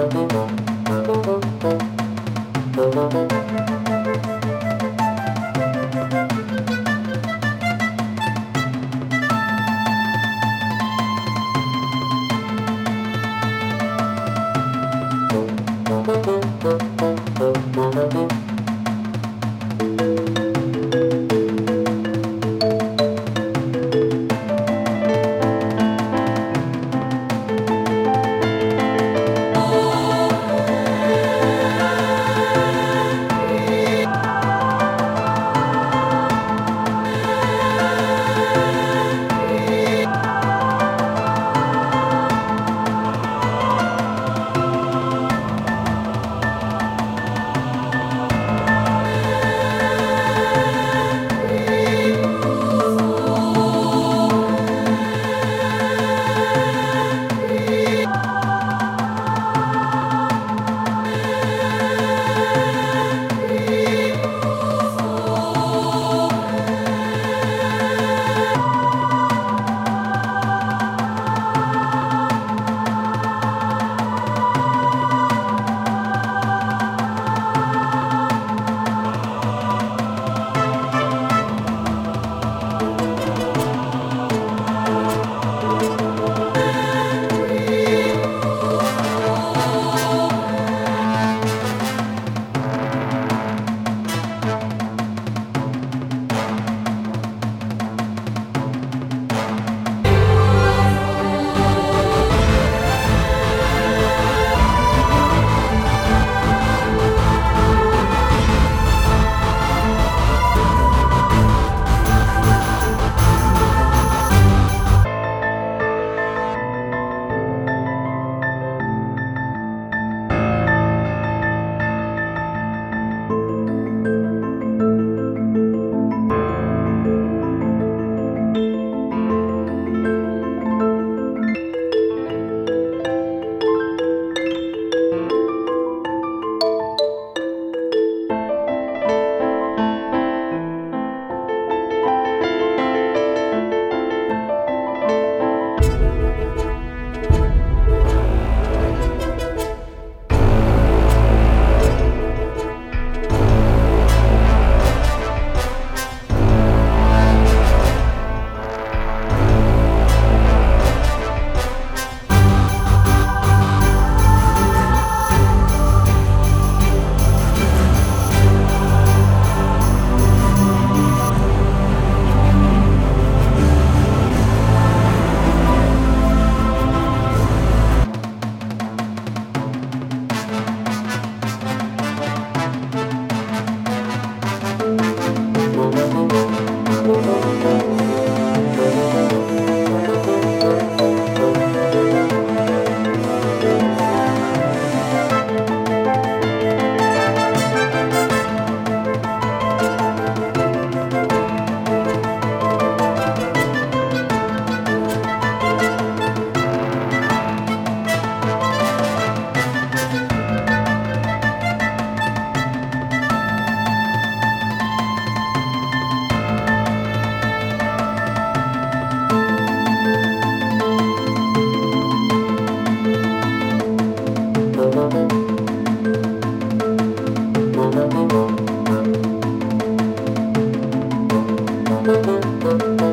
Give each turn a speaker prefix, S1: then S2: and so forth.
S1: Thank you. Música